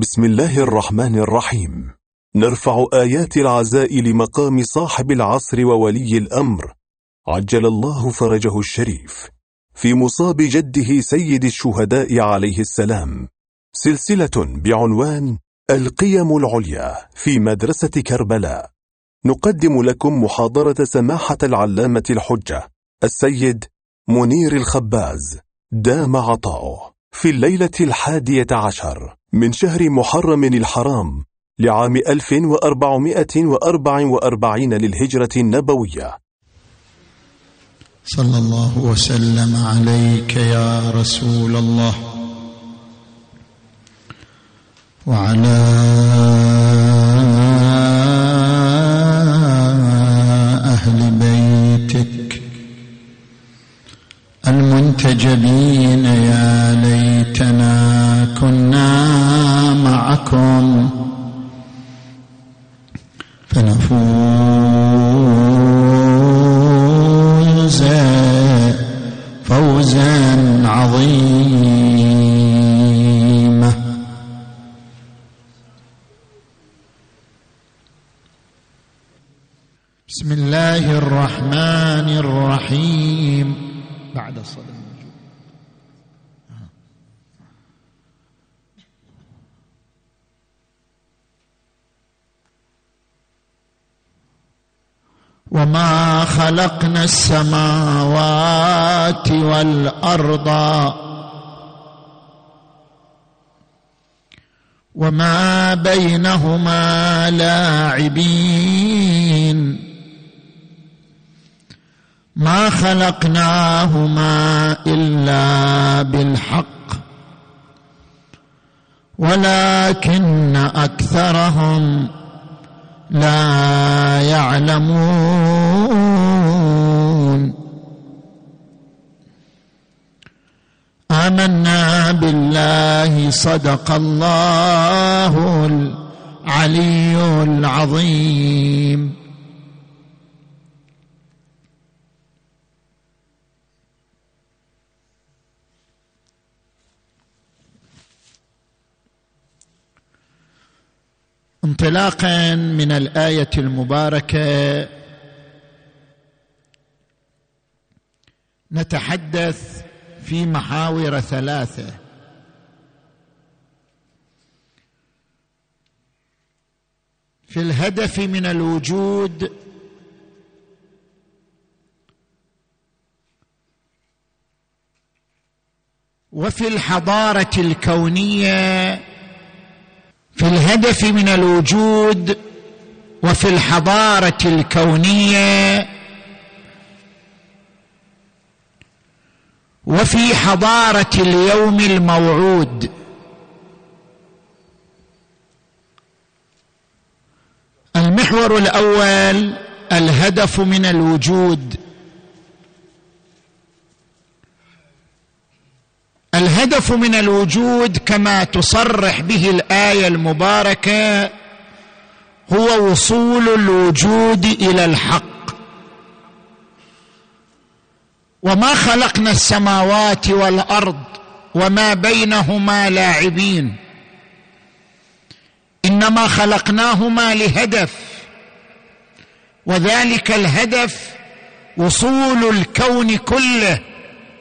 بسم الله الرحمن الرحيم. نرفع آيات العزاء لمقام صاحب العصر وولي الأمر. عجل الله فرجه الشريف. في مصاب جده سيد الشهداء عليه السلام. سلسلة بعنوان القيم العليا في مدرسة كربلاء. نقدم لكم محاضرة سماحة العلامة الحجة السيد منير الخباز دام عطاؤه في الليلة الحادية عشر. من شهر محرم الحرام لعام 1444 للهجرة النبوية. صلى الله وسلم عليك يا رسول الله. وعلى أهل بيتك المنتجبين يا ليتنا كنا معكم فنفوز فوزا عظيما. بسم الله الرحمن الرحيم. بعد الصلاة. وما خلقنا السماوات والارض وما بينهما لاعبين ما خلقناهما الا بالحق ولكن اكثرهم لا يعلمون. آمنا بالله صدق الله العلي العظيم. انطلاقا من الآية المباركة. نتحدث في محاور ثلاثة. في الهدف من الوجود وفي الحضارة الكونية في الهدف من الوجود وفي الحضارة الكونية وفي حضارة اليوم الموعود. المحور الأول الهدف من الوجود. الهدف من الوجود كما تصرح به الآية المباركة هو وصول الوجود إلى الحق. وما خلقنا السماوات والأرض وما بينهما لاعبين. إنما خلقناهما لهدف وذلك الهدف وصول الكون كله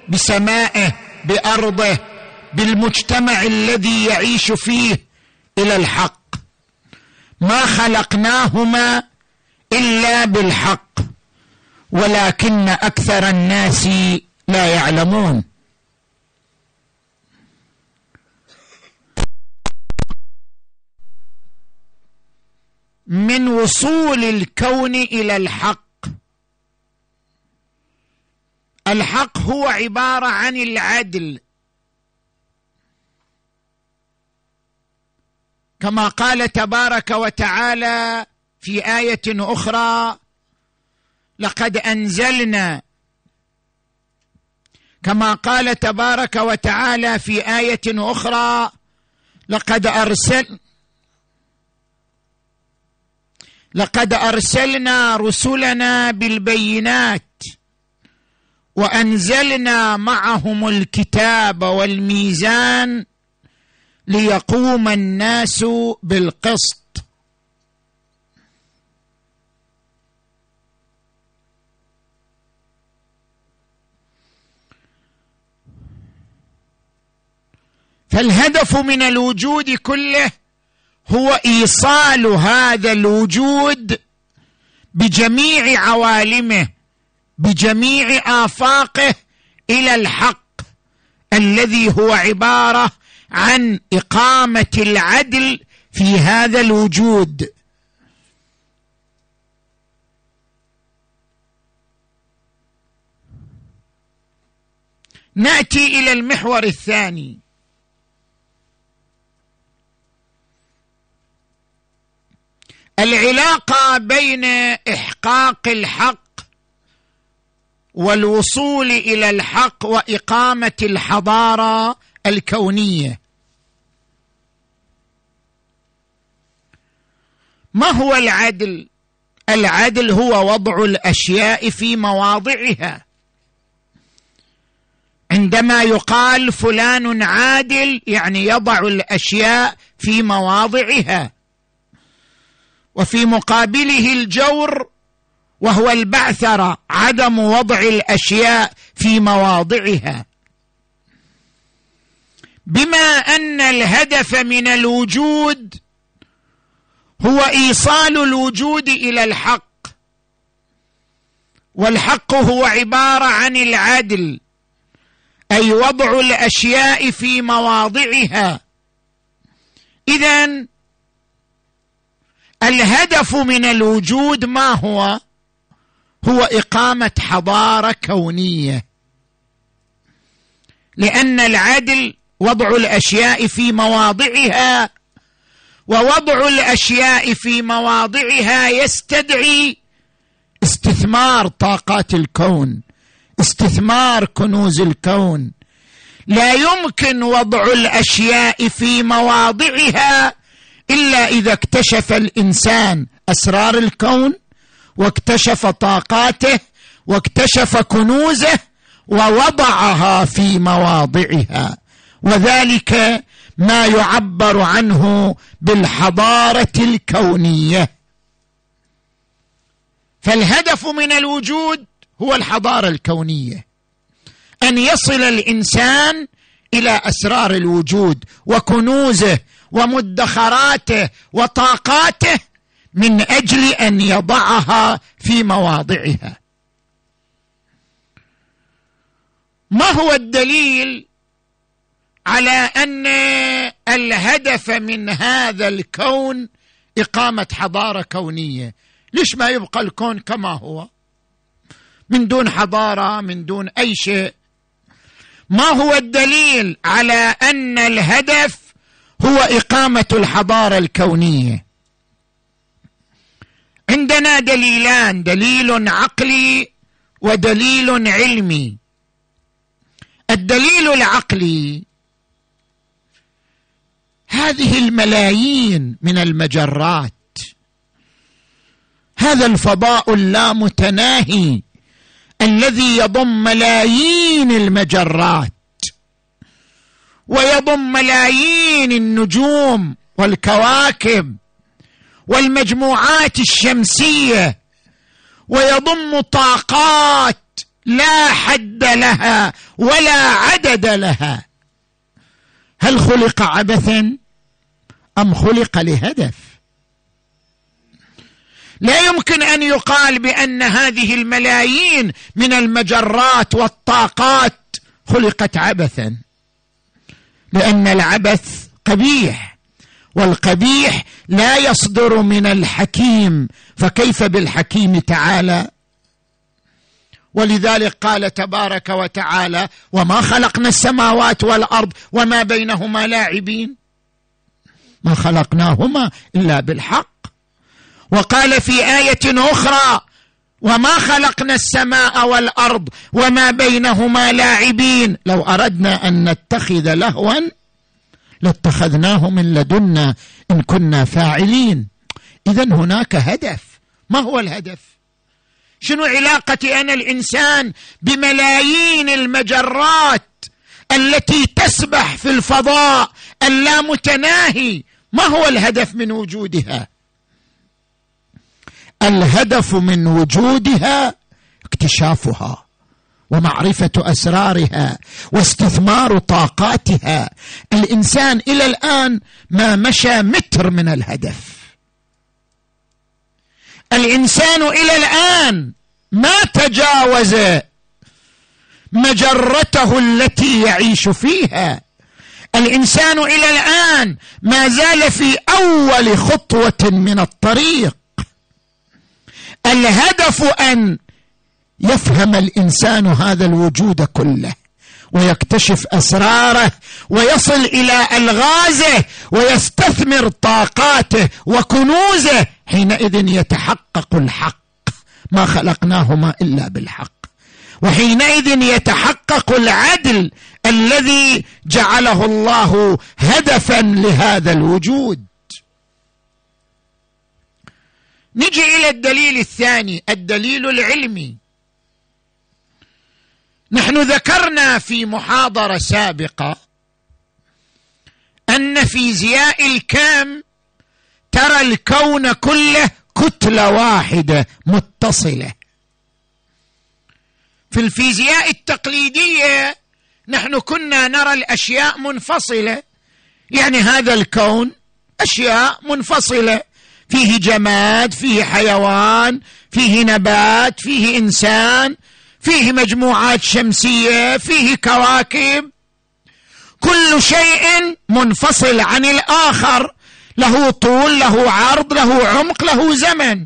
بسمائه بأرضه بالمجتمع الذي يعيش فيه إلى الحق. ما خلقناهما إلا بالحق ولكن أكثر الناس لا يعلمون. من وصول الكون إلى الحق الحق هو عبارة عن العدل. كما قال تبارك وتعالى في آية أخرى لقد أنزلنا. كما قال تبارك وتعالى في آية أخرى لقد ارسل لقد أرسلنا رسلنا بالبينات. وأنزلنا معهم الكتاب والميزان ليقوم الناس بالقسط. فالهدف من الوجود كله هو إيصال هذا الوجود بجميع عوالمه بجميع آفاقه إلى الحق الذي هو عبارة عن إقامة العدل في هذا الوجود. نأتي إلى المحور الثاني. العلاقة بين إحقاق الحق والوصول إلى الحق وإقامة الحضارة الكونية. ما هو العدل؟ العدل هو وضع الأشياء في مواضعها. عندما يقال فلان عادل يعني يضع الأشياء في مواضعها. وفي مقابله الجور وهو البعثره عدم وضع الأشياء في مواضعها. بما أن الهدف من الوجود هو إيصال الوجود إلى الحق. والحق هو عبارة عن العدل أي وضع الأشياء في مواضعها. اذا الهدف من الوجود ما هو؟ هو إقامة حضارة كونية. لأن العدل وضع الأشياء في مواضعها ووضع الأشياء في مواضعها يستدعي استثمار طاقات الكون استثمار كنوز الكون. لا يمكن وضع الأشياء في مواضعها إلا إذا اكتشف الإنسان أسرار الكون. واكتشف طاقاته واكتشف كنوزه ووضعها في مواضعها. وذلك ما يعبر عنه بالحضارة الكونية. فالهدف من الوجود هو الحضارة الكونية. أن يصل الإنسان إلى أسرار الوجود وكنوزه ومدخراته وطاقاته من أجل أن يضعها في مواضعها. ما هو الدليل على أن الهدف من هذا الكون إقامة حضارة كونية؟ ليش ما يبقى الكون كما هو؟ من دون حضارة من أي شيء. ما هو الدليل على أن الهدف هو إقامة الحضارة الكونية؟ عندنا دليلان دليل عقلي ودليل علمي. الدليل العقلي هذه الملايين من المجرات. هذا الفضاء اللامتناهي الذي يضم ملايين المجرات. ويضم ملايين النجوم والكواكب. والمجموعات الشمسية ويضم طاقات لا حد لها ولا عدد لها. هل خلق عبثا أم خلق لهدف؟ لا يمكن أن يقال بأن هذه الملايين من المجرات والطاقات خلقت عبثا لأن العبث قبيح. والقبيح لا يصدر من الحكيم فكيف بالحكيم تعالى؟ ولذلك قال تبارك وتعالى وما خلقنا السماوات والأرض وما بينهما لاعبين. ما خلقناهما إلا بالحق. وقال في آية أخرى وما خلقنا السماء والأرض وما بينهما لاعبين. لو أردنا أن نتخذ لهوا لاتخذناه من لدنا إن كنا فاعلين. اذا هناك هدف. ما هو الهدف؟ شنو علاقتي أنا الإنسان بملايين المجرات التي تسبح في الفضاء اللامتناهي؟ ما هو الهدف من وجودها؟ الهدف من وجودها اكتشافها. ومعرفة أسرارها واستثمار طاقاتها. الإنسان إلى الآن ما مشى متر من الهدف. الإنسان إلى الآن ما تجاوز مجرته التي يعيش فيها. الإنسان إلى الآن ما زال في أول خطوة من الطريق. الهدف أن يفهم الإنسان هذا الوجود كله ويكتشف أسراره ويصل إلى ألغازه ويستثمر طاقاته وكنوزه حينئذ يتحقق الحق. ما خلقناهما إلا بالحق. وحينئذ يتحقق العدل الذي جعله الله هدفا لهذا الوجود. نجي إلى الدليل الثاني الدليل العلمي. نحن ذكرنا في محاضرة سابقة أن فيزياء الكم ترى الكون كله كتلة واحدة متصلة. في الفيزياء التقليدية نحن كنا نرى الأشياء منفصلة. يعني هذا الكون أشياء منفصلة. فيه جماد فيه حيوان فيه نبات فيه إنسان فيه مجموعات شمسية فيه كواكب. كل شيء منفصل عن الآخر. له طول له عرض له عمق له زمن.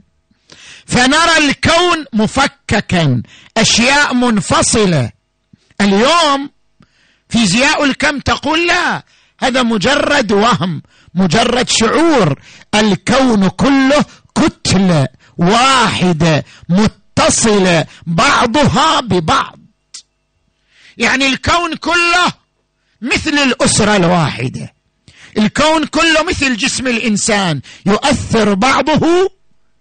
فنرى الكون مفككا أشياء منفصلة. اليوم فيزياء الكم تقول لا هذا مجرد وهم مجرد شعور. الكون كله كتلة واحدة متصلة بعضها ببعض. يعني الكون كله مثل الأسرة الواحدة. الكون كله مثل جسم الإنسان. يؤثر بعضه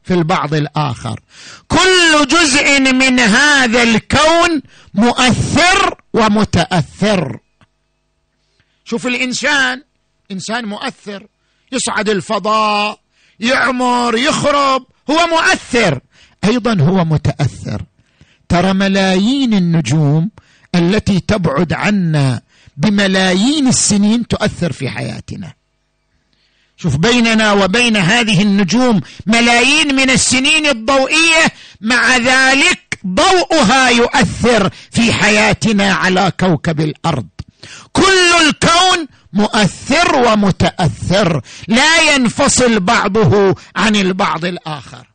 في البعض الآخر. كل جزء من هذا الكون مؤثر ومتأثر. شوف الإنسان إنسان مؤثر. يصعد الفضاء يعمر يخرب هو مؤثر. أيضا هو متأثر. ترى ملايين النجوم التي تبعد عنا بملايين السنين تؤثر في حياتنا. شوف بيننا وبين هذه النجوم ملايين من السنين الضوئية مع ذلك ضوءها يؤثر في حياتنا على كوكب الأرض. كل الكون مؤثر ومتأثر لا ينفصل بعضه عن البعض الآخر.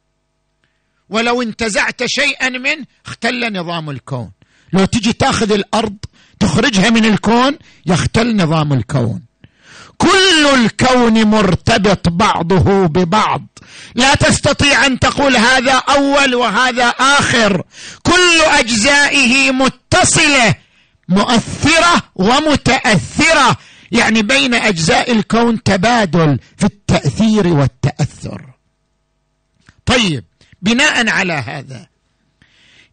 ولو انتزعت شيئا منه اختل نظام الكون. لو تجي تأخذ الأرض تخرجها من الكون يختل نظام الكون. كل الكون مرتبط بعضه ببعض. لا تستطيع أن تقول هذا أول وهذا آخر. كل أجزائه متصلة مؤثرة ومتأثرة. يعني بين أجزاء الكون تبادل في التأثير والتأثر. طيب بناء على هذا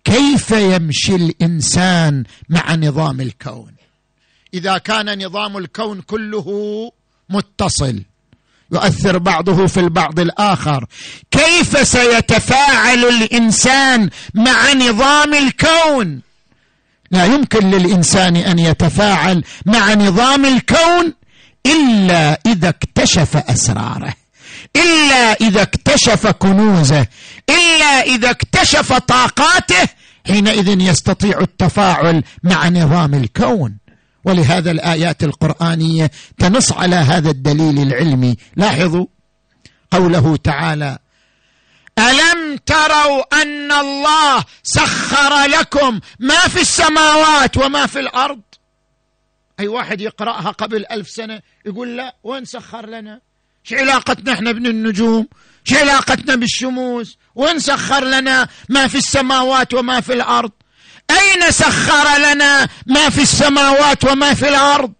كيف يمشي الإنسان مع نظام الكون؟ إذا كان نظام الكون كله متصل يؤثر بعضه في البعض الآخر كيف سيتفاعل الإنسان مع نظام الكون؟ لا يمكن للإنسان أن يتفاعل مع نظام الكون إلا إذا اكتشف أسراره. إلا إذا اكتشف كنوزه إلا إذا اكتشف طاقاته حينئذ يستطيع التفاعل مع نظام الكون. ولهذا الآيات القرآنية تنص على هذا الدليل العلمي. لاحظوا قوله تعالى ألم تروا أن الله سخر لكم ما في السماوات وما في الأرض؟ أي واحد يقرأها قبل ألف سنة يقول لا وين سخر لنا؟ شو علاقتنا إحنا بن النجوم شو علاقتنا بالشموس؟ وين سخر لنا ما في السماوات وما في الأرض؟ أين سخر لنا ما في السماوات وما في الأرض؟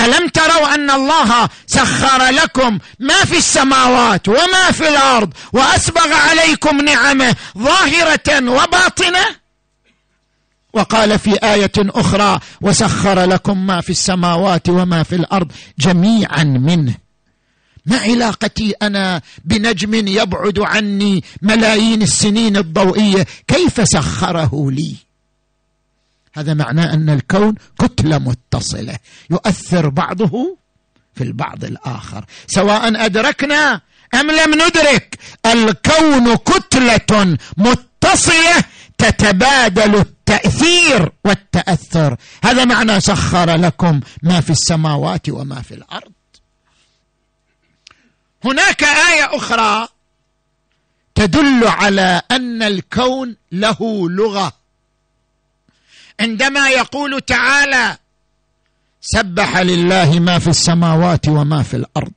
ألم تروا أن الله سخر لكم ما في السماوات وما في الأرض وأسبغ عليكم نعمه ظاهرة وباطنة؟ وقال في آية أخرى وسخر لكم ما في السماوات وما في الأرض جميعا منه. ما علاقتي أنا بنجم يبعد عني ملايين السنين الضوئية؟ كيف سخره لي؟ هذا معناه أن الكون كتلة متصلة يؤثر بعضه في البعض الآخر. سواء أدركنا أم لم ندرك الكون كتلة متصلة تتبادل التأثير والتأثر. هذا معنى سخر لكم ما في السماوات وما في الأرض. هناك آية أخرى تدل على أن الكون له لغة. عندما يقول تعالى سبح لله ما في السماوات وما في الأرض.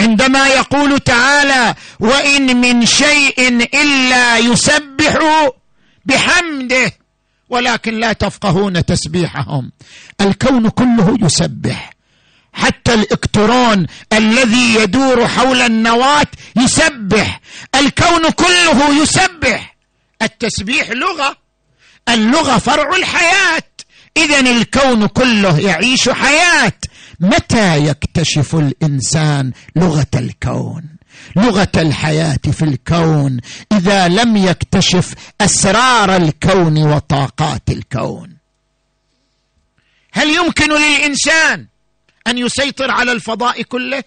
عندما يقول تعالى وإن من شيء إلا يسبح بحمده ولكن لا تفقهون تسبيحهم. الكون كله يسبح. حتى الالكترون الذي يدور حول النواة يسبح. الكون كله يسبح. التسبيح لغة. اللغة فرع الحياة. اذا الكون كله يعيش حياة. متى يكتشف الإنسان لغة الكون؟ لغة الحياة في الكون. إذا لم يكتشف أسرار الكون وطاقات الكون. هل يمكن للإنسان أن يسيطر على الفضاء كله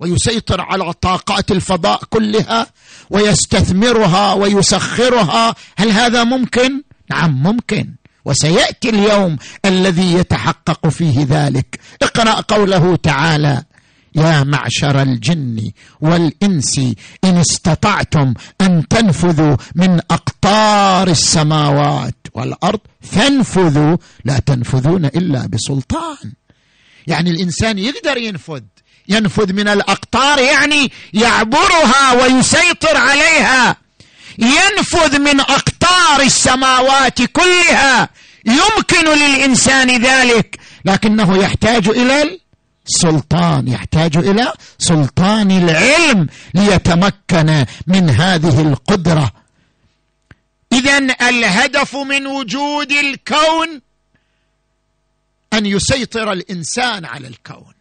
ويسيطر على طاقات الفضاء كلها ويستثمرها ويسخرها. هل هذا ممكن؟ نعم ممكن. وسيأتي اليوم الذي يتحقق فيه ذلك. اقرأ قوله تعالى يا معشر الجن والإنس إن استطعتم أن تنفذوا من أقطار السماوات والأرض فانفذوا لا تنفذون إلا بسلطان. يعني الإنسان يقدر ينفذ ينفذ من الأقطار يعني يعبرها ويسيطر عليها. ينفذ من أقطار السماوات كلها. يمكن للإنسان ذلك لكنه يحتاج إلى السلطان يحتاج إلى سلطان العلم ليتمكن من هذه القدرة. اذا الهدف من وجود الكون أن يسيطر الإنسان على الكون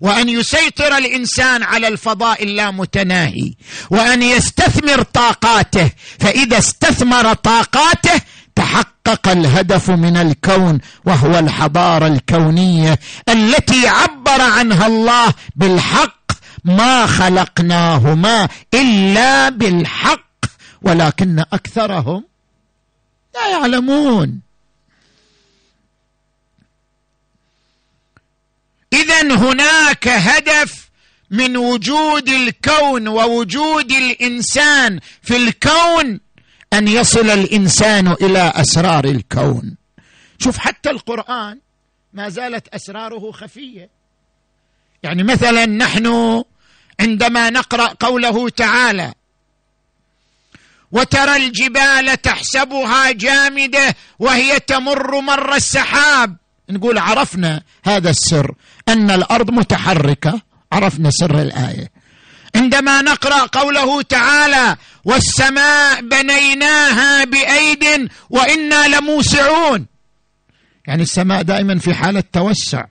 وأن يسيطر الإنسان على الفضاء اللامتناهي وأن يستثمر طاقاته فإذا استثمر طاقاته تحقق الهدف من الكون وهو الحضارة الكونية التي عبر عنها الله بالحق ما خلقناهما إلا بالحق ولكن أكثرهم لا يعلمون. اذا هناك هدف من وجود الكون ووجود الإنسان في الكون أن يصل الإنسان إلى أسرار الكون. شوف حتى القرآن ما زالت أسراره خفية. يعني مثلا نحن عندما نقرأ قوله تعالى وترى الجبال تحسبها جامدة وهي تمر مر السحاب نقول عرفنا هذا السر أن الأرض متحركة. عرفنا سر الآية. عندما نقرأ قوله تعالى والسماء بنيناها بأيد وإنا لموسعون. يعني السماء دائما في حالة توسع.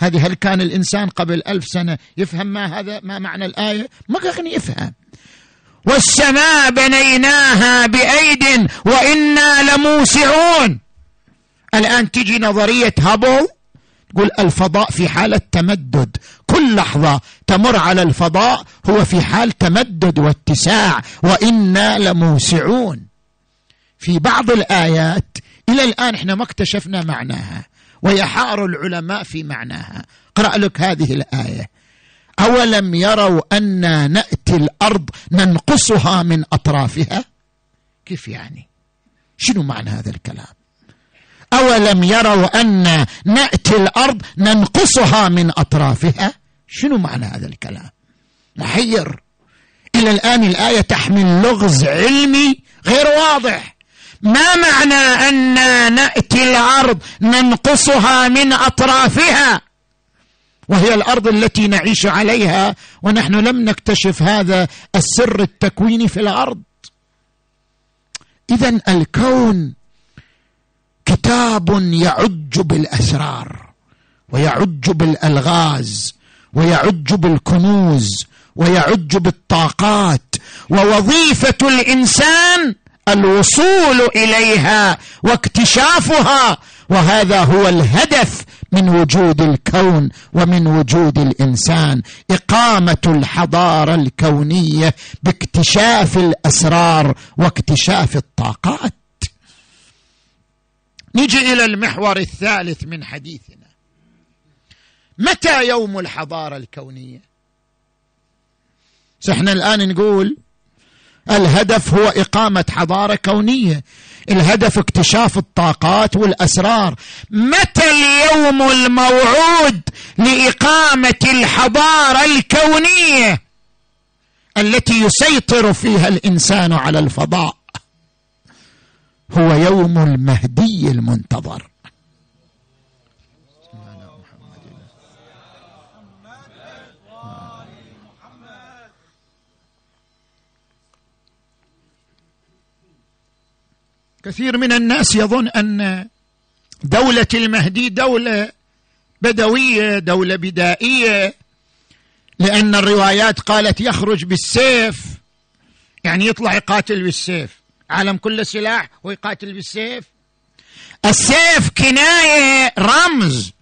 هذه هل كان الإنسان قبل ألف سنة يفهم ما هذا ما معنى الآية؟ ما كان يفهم. والسماء بنيناها بأيد وإنا لموسعون. الآن تجي نظرية هابل تقول الفضاء في حالة تمدد. كل لحظة تمر على الفضاء هو في حال تمدد واتساع وإنا لموسعون. في بعض الآيات إلى الآن إحنا ما اكتشفنا معناها ويحار العلماء في معناها. اقرأ لك هذه الآية. أولم يروا أنا نأتي الأرض ننقصها من أطرافها؟ كيف يعني؟ شنو معنى هذا الكلام؟ أولم يروا أن نأتي الأرض ننقصها من أطرافها؟ شنو معنى هذا الكلام؟ محير إلى الآن الآية تحمل لغز علمي غير واضح. ما معنى أن نأتي الأرض ننقصها من أطرافها؟ وهي الأرض التي نعيش عليها ونحن لم نكتشف هذا السر التكويني في الأرض. اذا الكون كتاب يعج بالاسرار ويعج بالألغاز ويعج بالكنوز ويعج بالطاقات ووظيفة الإنسان الوصول إليها واكتشافها وهذا هو الهدف من وجود الكون ومن وجود الإنسان إقامة الحضارة الكونية باكتشاف الأسرار واكتشاف الطاقات. نجي إلى المحور الثالث من حديثنا. متى يوم الحضارة الكونية؟ إحنا الآن نقول الهدف هو إقامة حضارة كونية. الهدف اكتشاف الطاقات والأسرار. متى اليوم الموعود لإقامة الحضارة الكونية التي يسيطر فيها الإنسان على الفضاء؟ هو يوم المهدي المنتظر. كثير من الناس يظن أن دولة المهدي دولة بدوية دولة بدائية لأن الروايات قالت يخرج بالسيف يعني يطلع يقاتل بالسيف. عالم كله سلاح ويقاتل بالسيف. السيف كناية رمز.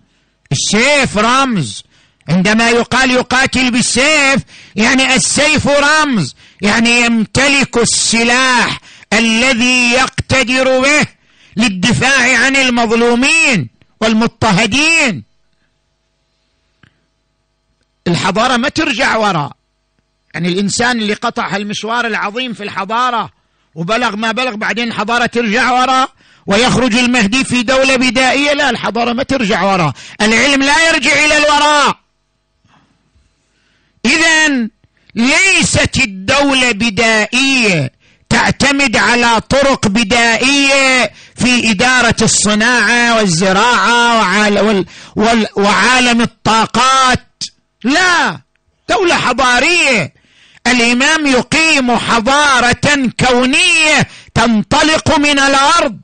السيف رمز. عندما يقال يقاتل بالسيف يعني السيف رمز يعني يمتلك السلاح الذي يقتدر به للدفاع عن المظلومين والمضطهدين. الحضارة ما ترجع وراء. يعني الإنسان اللي قطع هالمشوار العظيم في الحضارة وبلغ ما بلغ بعدين الحضارة ترجع وراء ويخرج المهدي في دولة بدائية. لا الحضارة ما ترجع وراء العلم لا يرجع إلى الوراء. اذا ليست الدولة بدائية تعتمد على طرق بدائية في إدارة الصناعة والزراعة وعالم الطاقات. لا دولة حضارية. الإمام يقيم حضارة كونية تنطلق من الأرض.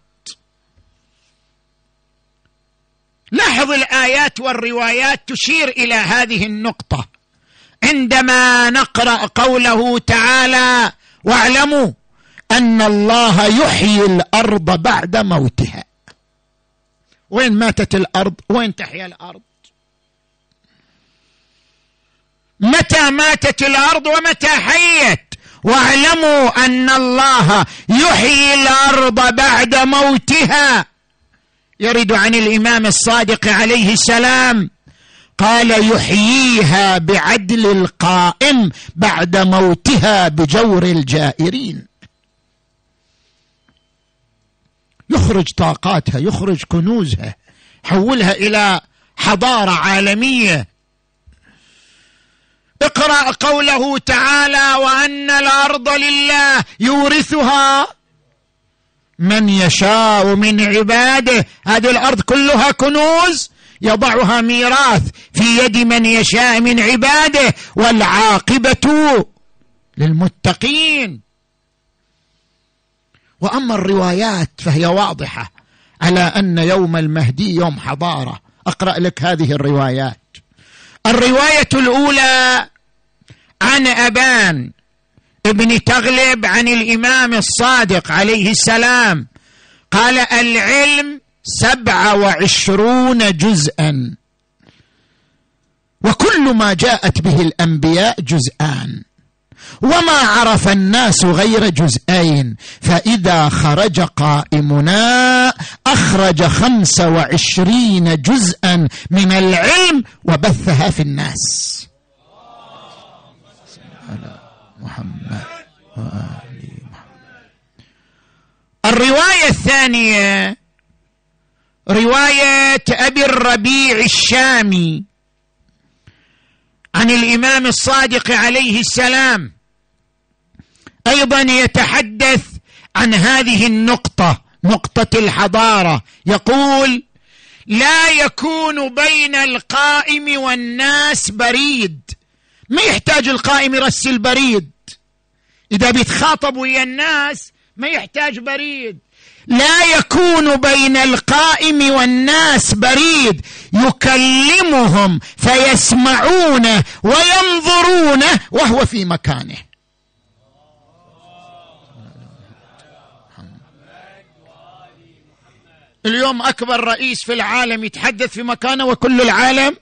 لاحظ الآيات والروايات تشير إلى هذه النقطة. عندما نقرأ قوله تعالى واعلموا أن الله يحيي الأرض بعد موتها. وين ماتت الأرض؟ وين تحيا الأرض؟ متى ماتت الأرض ومتى حيت؟ واعلموا أن الله يحيي الأرض بعد موتها. يرد عن الإمام الصادق عليه السلام قال يحييها بعدل القائم بعد موتها بجور الجائرين. يخرج طاقاتها يخرج كنوزها حولها إلى حضارة عالمية. اقرأ قوله تعالى وأن الأرض لله يورثها من يشاء من عباده. هذه الأرض كلها كنوز يضعها ميراث في يد من يشاء من عباده والعاقبة للمتقين. وأما الروايات فهي واضحة على أن يوم المهدي يوم حضارة. أقرأ لك هذه الروايات. الرواية الأولى عن أبان ابن تغلب عن الإمام الصادق عليه السلام قال العلم سبعه وعشرون جزءا. وكل ما جاءت به الأنبياء جزءان وما عرف الناس غير جزئين فإذا خرج قائمنا أخرج خمس وعشرين جزءا من العلم وبثها في الناس. على محمد وآل محمد. الرواية الثانية رواية أبي الربيع الشامي عن الإمام الصادق عليه السلام. أيضا يتحدث عن هذه النقطة نقطة الحضارة. يقول لا يكون بين القائم والناس بريد. ما يحتاج القائم يرسل بريد. إذا بيتخاطب ويا الناس ما يحتاج بريد. لا يكون بين القائم والناس بريد. يكلمهم فيسمعونه وينظرونه وهو في مكانه. اليوم أكبر رئيس في العالم يتحدث في مكانه وكل العالم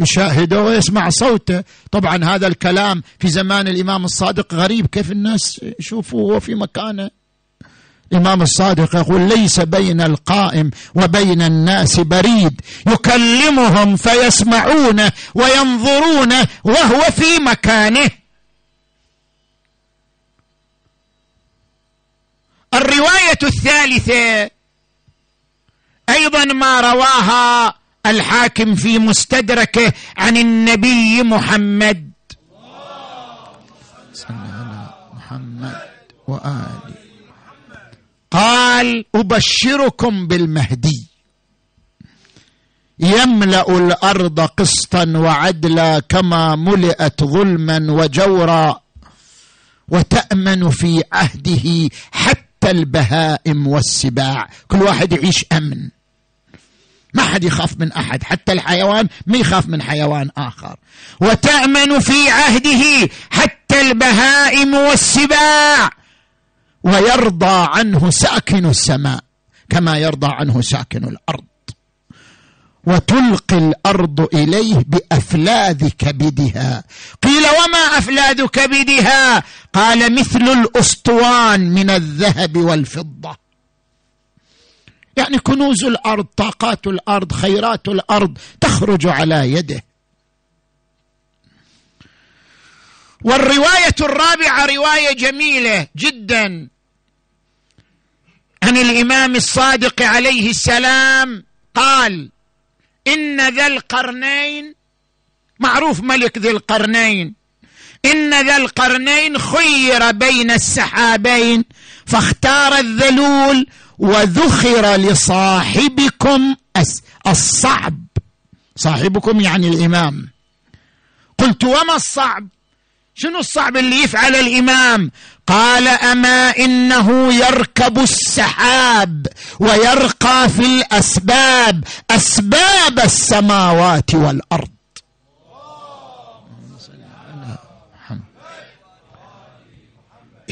يشاهده ويسمع صوته. طبعا هذا الكلام في زمان الإمام الصادق غريب. كيف الناس يشوفوه في مكانه؟ الإمام الصادق يقول ليس بين القائم وبين الناس بريد. يكلمهم فيسمعونه وينظرونه وهو في مكانه. الرواية الثالثة أيضا ما رواها الحاكم في مستدركه عن النبي محمد. محمد وآله قال أبشركم بالمهدي. يملأ الأرض قسطا وعدلا كما ملئت ظلما وجورا وتأمن في عهده حتى البهائم والسباع. كل واحد يعيش أمن. ما حد يخاف من أحد حتى الحيوان ما يخاف من حيوان آخر. وتأمن في عهده حتى البهائم والسباع ويرضى عنه ساكن السماء كما يرضى عنه ساكن الأرض. وتلقي الأرض إليه بافلاذ كبدها قيل وما افلاذ كبدها قال مثل الأسطوان من الذهب والفضة. يعني كنوز الأرض طاقات الأرض خيرات الأرض تخرج على يده. والرواية الرابعة رواية جميلة جدا عن الإمام الصادق عليه السلام. قال إن ذا القرنين معروف ملك ذي القرنين. إن ذا القرنين خير بين السحابين فاختار الذلول وذخر لصاحبكم الصعب. صاحبكم يعني الإمام. قلت وما الصعب؟ شنو الصعب اللي يفعل الإمام؟ قال أما إنه يركب السحاب ويرقى في الأسباب أسباب السماوات والأرض.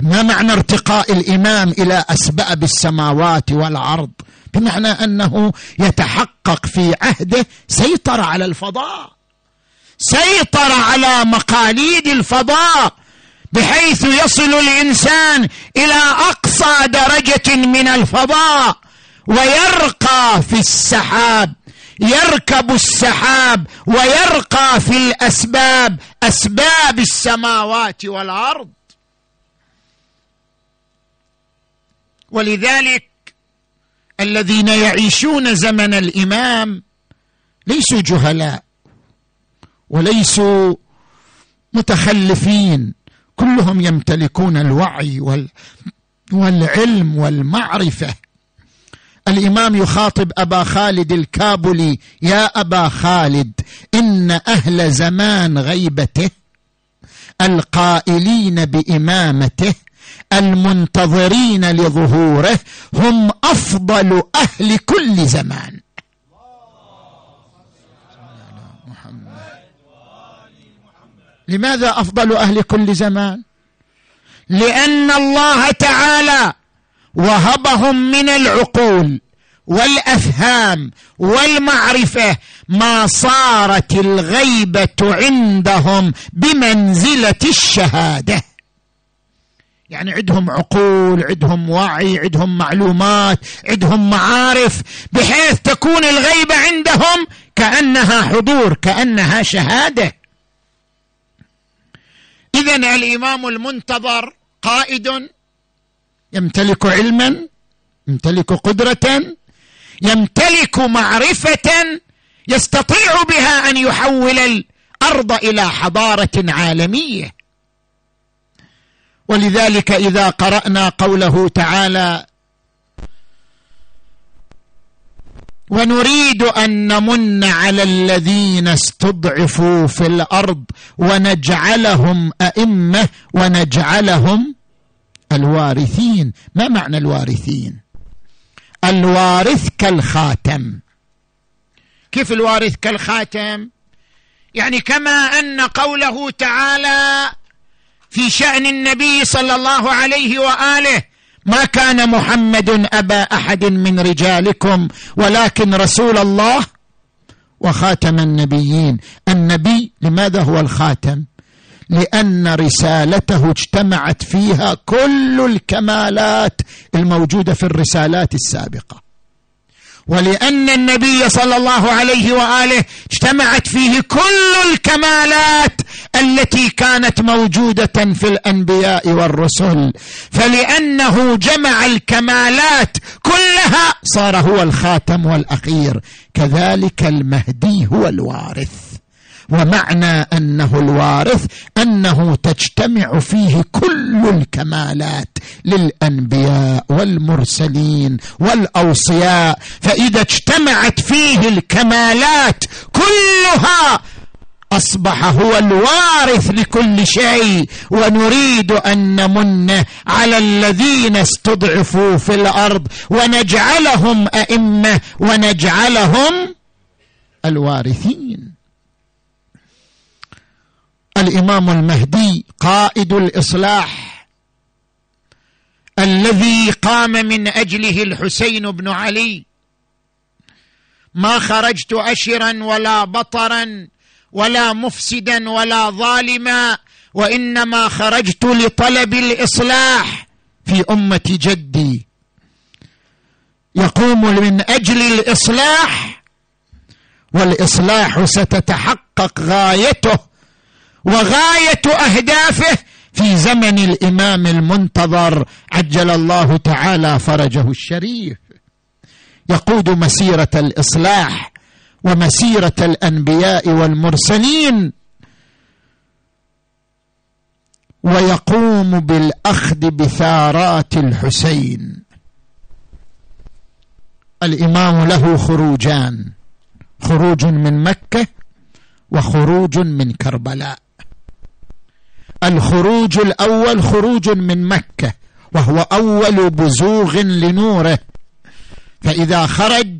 ما معنى ارتقاء الامام إلى أسباب السماوات والأرض؟ بمعنى أنه يتحقق في عهده سيطر على الفضاء. سيطر على مقاليد الفضاء بحيث يصل الإنسان إلى أقصى درجة من الفضاء ويرقى في السحاب يركب السحاب ويرقى في الأسباب أسباب السماوات والأرض. ولذلك الذين يعيشون زمن الإمام ليسوا جهلاء وليسوا متخلفين كلهم يمتلكون الوعي وال والعلم والمعرفة. الإمام يخاطب أبا خالد الكابلي يا أبا خالد إن أهل زمان غيبته القائلين بإمامته المنتظرين لظهوره هم أفضل أهل كل زمان. لماذا أفضل أهل كل زمان؟ لأن الله تعالى وهبهم من العقول والأفهام والمعرفة ما صارت الغيبة عندهم بمنزلة الشهادة. يعني عندهم عقول عندهم وعي عندهم معلومات عندهم معارف بحيث تكون الغيبه عندهم كأنها حضور كأنها شهادة. اذا الإمام المنتظر قائد يمتلك علما يمتلك قدره يمتلك معرفة يستطيع بها أن يحول الأرض إلى حضارة عالمية. ولذلك إذا قرأنا قوله تعالى ونريد أن نمن على الذين استضعفوا في الأرض ونجعلهم أئمة ونجعلهم الوارثين. ما معنى الوارثين؟ الوارث كالخاتم. كيف الوارث كالخاتم؟ يعني كما أن قوله تعالى في شأن النبي صلى الله عليه وآله. ما كان محمد أبا أحد من رجالكم ولكن رسول الله وخاتم النبيين. النبي لماذا هو الخاتم؟ لأن رسالته اجتمعت فيها كل الكمالات الموجودة في الرسالات السابقة. ولأن النبي صلى الله عليه وآله اجتمعت فيه كل الكمالات التي كانت موجودة في الأنبياء والرسل. فلأنه جمع الكمالات كلها صار هو الخاتم والأخير. كذلك المهدي هو الوارث. ومعنى أنه الوارث أنه تجتمع فيه كل الكمالات للأنبياء والمرسلين والأوصياء. فإذا اجتمعت فيه الكمالات كلها أصبح هو الوارث لكل شيء. ونريد أن نمن على الذين استضعفوا في الأرض ونجعلهم أئمة ونجعلهم الوارثين. الإمام المهدي قائد الإصلاح الذي قام من أجله الحسين بن علي. ما خرجت أشرا ولا بطرا ولا مفسدا ولا ظالما وإنما خرجت لطلب الإصلاح في أمة جدي. يقوم من أجل الإصلاح والإصلاح ستتحقق غايته وغاية أهدافه في زمن الإمام المنتظر عجل الله تعالى فرجه الشريف. يقود مسيرة الإصلاح ومسيرة الأنبياء والمرسلين. ويقوم بالأخذ بثارات الحسين. الإمام له خروجان خروج من مكة وخروج من كربلاء. الخروج الأول خروج من مكة وهو أول بزوغ لنوره. فإذا خرج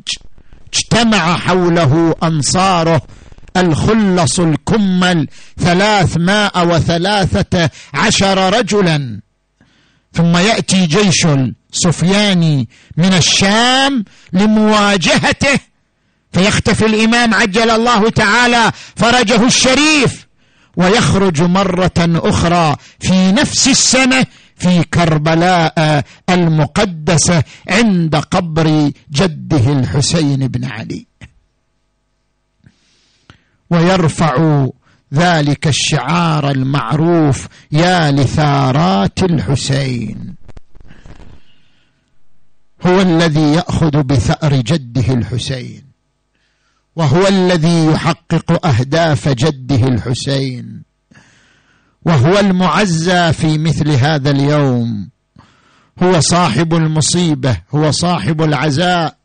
اجتمع حوله أنصاره الخلص الكمل ثلاثمائة وثلاثة عشر رجلا. ثم يأتي جيش السفياني من الشام لمواجهته فيختفي الإمام عجل الله تعالى فرجه الشريف. ويخرج مرة أخرى في نفس السنة في كربلاء المقدسة عند قبر جده الحسين بن علي. ويرفع ذلك الشعار المعروف يا لثارات الحسين. هو الذي يأخذ بثأر جده الحسين. وهو الذي يحقق أهداف جده الحسين. وهو المعزى في مثل هذا اليوم. هو صاحب المصيبة هو صاحب العزاء.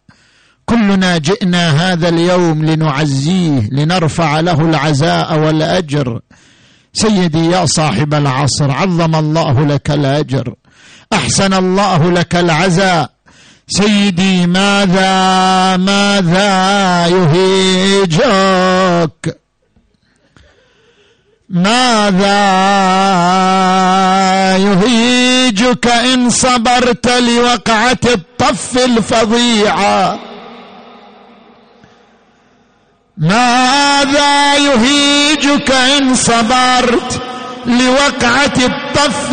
كلنا جئنا هذا اليوم لنعزيه لنرفع له العزاء والأجر. سيدي يا صاحب العصر عظم الله لك الأجر. أحسن الله لك العزاء. سيدي ماذا ماذا يهيجك؟ ماذا يهيجك إن صبرت لوقعة الطف الفظيعه ماذا يهيجك إن صبرت لوقعة الطف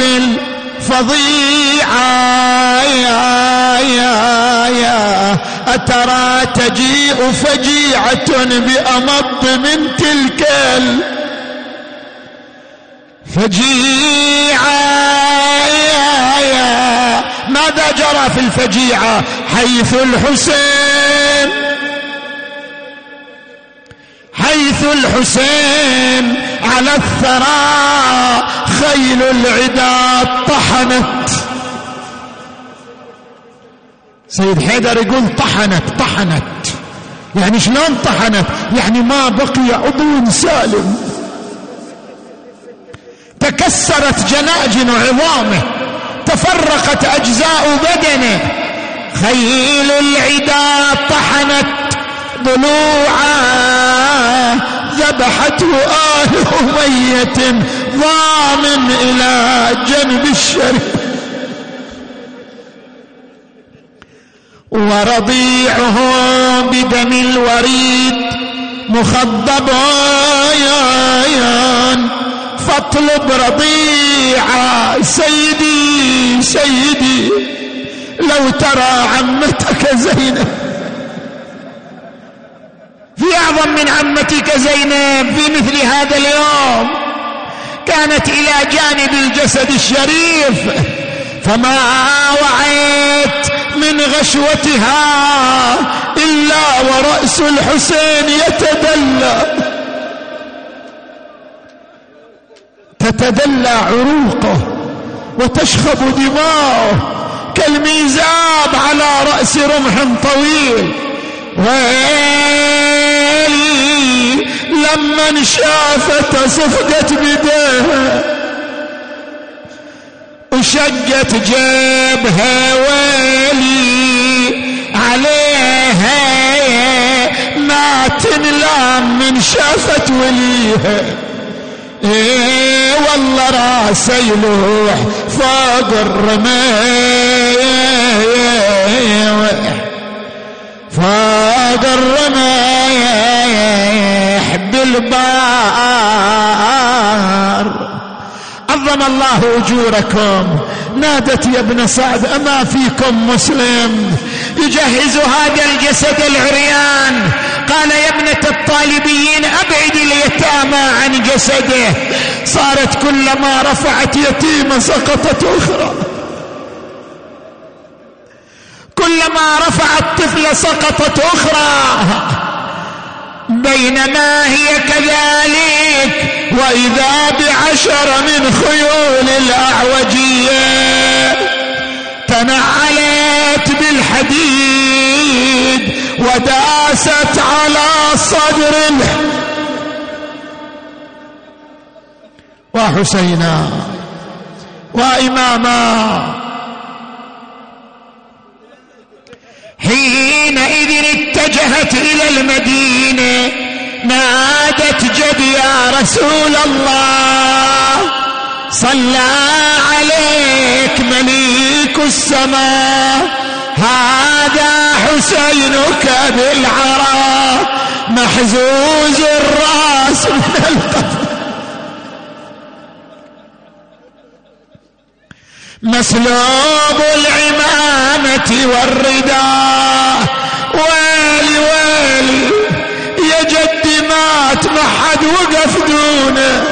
فظيعة يا يا يا. أترى تجيء فجيعة بأمض من تلك فجيعة يا يا. ماذا جرى في الفجيعة؟ حيث الحسين حيث الحسين على الثرى خيل العدا طحنت. سيد حيدر يقول طحنت طحنت. يعني شلون طحنت؟ يعني ما بقي عضو سالم. تكسرت جناجن عظامه وتفرقت أجزاء بدنه. خيل العدا طحنت ضلوعا ذبحته آل أمية. ضامن إلى جنب الشريف. ورضيعه بدم الوريد مخضب فاطلب رضيعا سيدي سيدي لو ترى عمتك زينب. في أعظم من عمتك زينب في مثل هذا اليوم. كانت إلى جانب الجسد الشريف فما وعيت من غشوتها إلا ورأس الحسين يتدلى. تتدلى عروقه وتشخب دماؤه كالميزاب على رأس رمح طويل. ويلي لما انشافت صفقت بديها وشقت جيبها ويلي عليها ما تنلام من شافت وليها. إيه والله راسه يلوح فوق الرمايح فوق الرمايح بالبار. عظم الله أجوركم. نادت يا ابن سعد أما فيكم مسلم؟ يجهز هذا الجسد العريان. قال يا ابنة الطالبيين أبعد اليتامى عن جسده. صارت كلما رفعت يتيمة سقطت أخرى. كلما رفعت طفل سقطت أخرى. بينما هي كذلك وإذا بعشر من خيول الأعوجية تنعلت بالحديد وداست على صدر وحسينا وإماما حينئذ اتجهت إلى المدينة نادت جد يا رسول الله صلى عليك مليك السماء هذا حسينك بالعرى محزوز الرأس من القفر مسلوب العمامة والرداء ويلي ويلي يا جدي مات ما حد وقف دونه.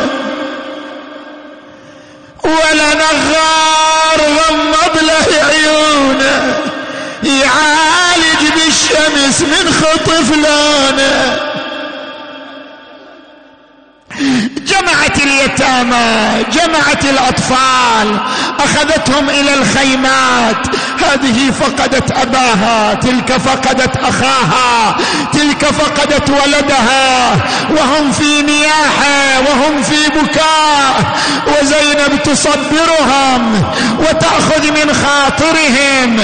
ولا نغار غمض له عيونه. يعالج بالشمس من خطف لونه. جمعت اليتامى جمعت الأطفال أخذتهم إلى الخيمات. هذه فقدت أباها تلك فقدت أخاها تلك فقدت ولدها. وهم في نياحة وهم في بكاء. وزينب تصبرهم وتأخذ من خاطرهم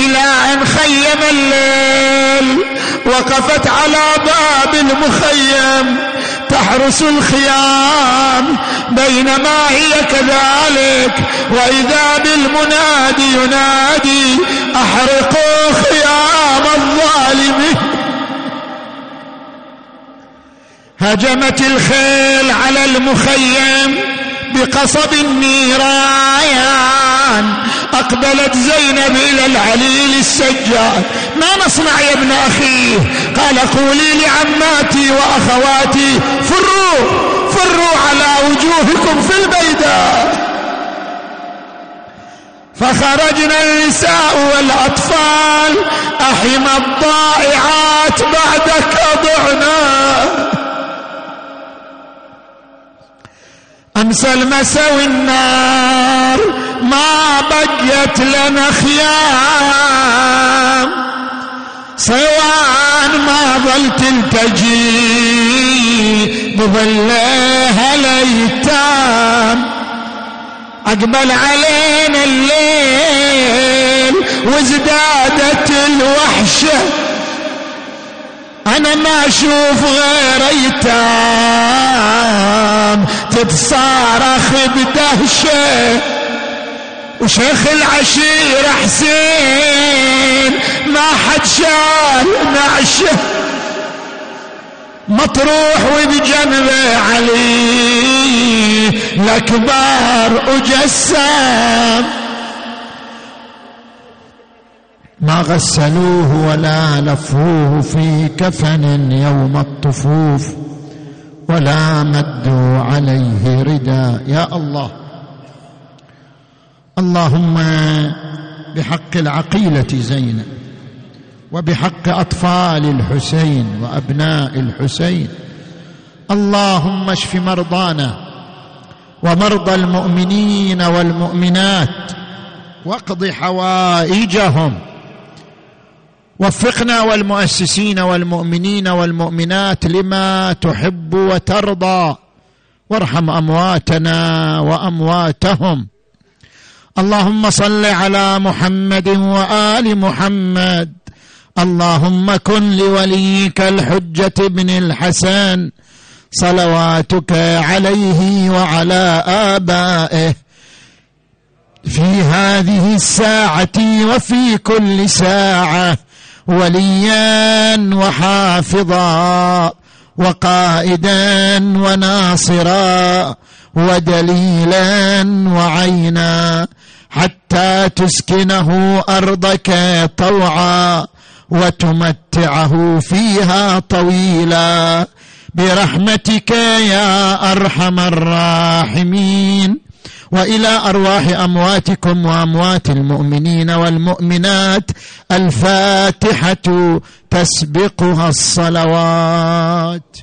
إلى أن خيم الليل. وقفت على باب المخيم. تحرس الخيام بينما هي كذلك وإذا بالمنادي ينادي احرقوا خيام الظالمين هجمت الخيل على المخيم بقصب النيران أقبلت زينب إلى العليل السجاد. ما نصنع يا ابن أخي؟ قال قولي لعماتي وأخواتي فروا فروا على وجوهكم في البيداء فخرجنا النساء والأطفال أحم الضائعات بعدك ضعنا امسى المسا والنار ما بقيت لنا خيام. صوان ما ظل تلتجي بظلها الايتام أقبل علينا الليل وازدادت الوحشة. أنا ما أشوف غير أيتام. تتصارخ بدهشة. وشيخ العشير حسين ما حد شال نعشه. مطروح وبجنبه علي الأكبر وجسام. ما غسلوه ولا لفوه في كفن يوم الطفوف ولا مدوا عليه رداء يا الله. اللهم بحق العقيلة زينب وبحق أطفال الحسين وأبناء الحسين. اللهم اشف مرضانا ومرضى المؤمنين والمؤمنات واقض حوائجهم وفقنا والمؤسسين والمؤمنين والمؤمنات لما تحب وترضى وارحم أمواتنا وأمواتهم. اللهم صل على محمد وآل محمد. اللهم كن لوليك الحجة بن الحسن. صلواتك عليه وعلى آبائه. في هذه الساعة وفي كل ساعة. وليا وحافظا. وقائدا وناصرا. ودليلا وعينا. حتى تسكنه أرضك طوعا وتمتعه فيها طويلا. برحمتك يا أرحم الراحمين. وإلى أرواح أمواتكم وأموات المؤمنين والمؤمنات الفاتحة تسبقها الصلوات.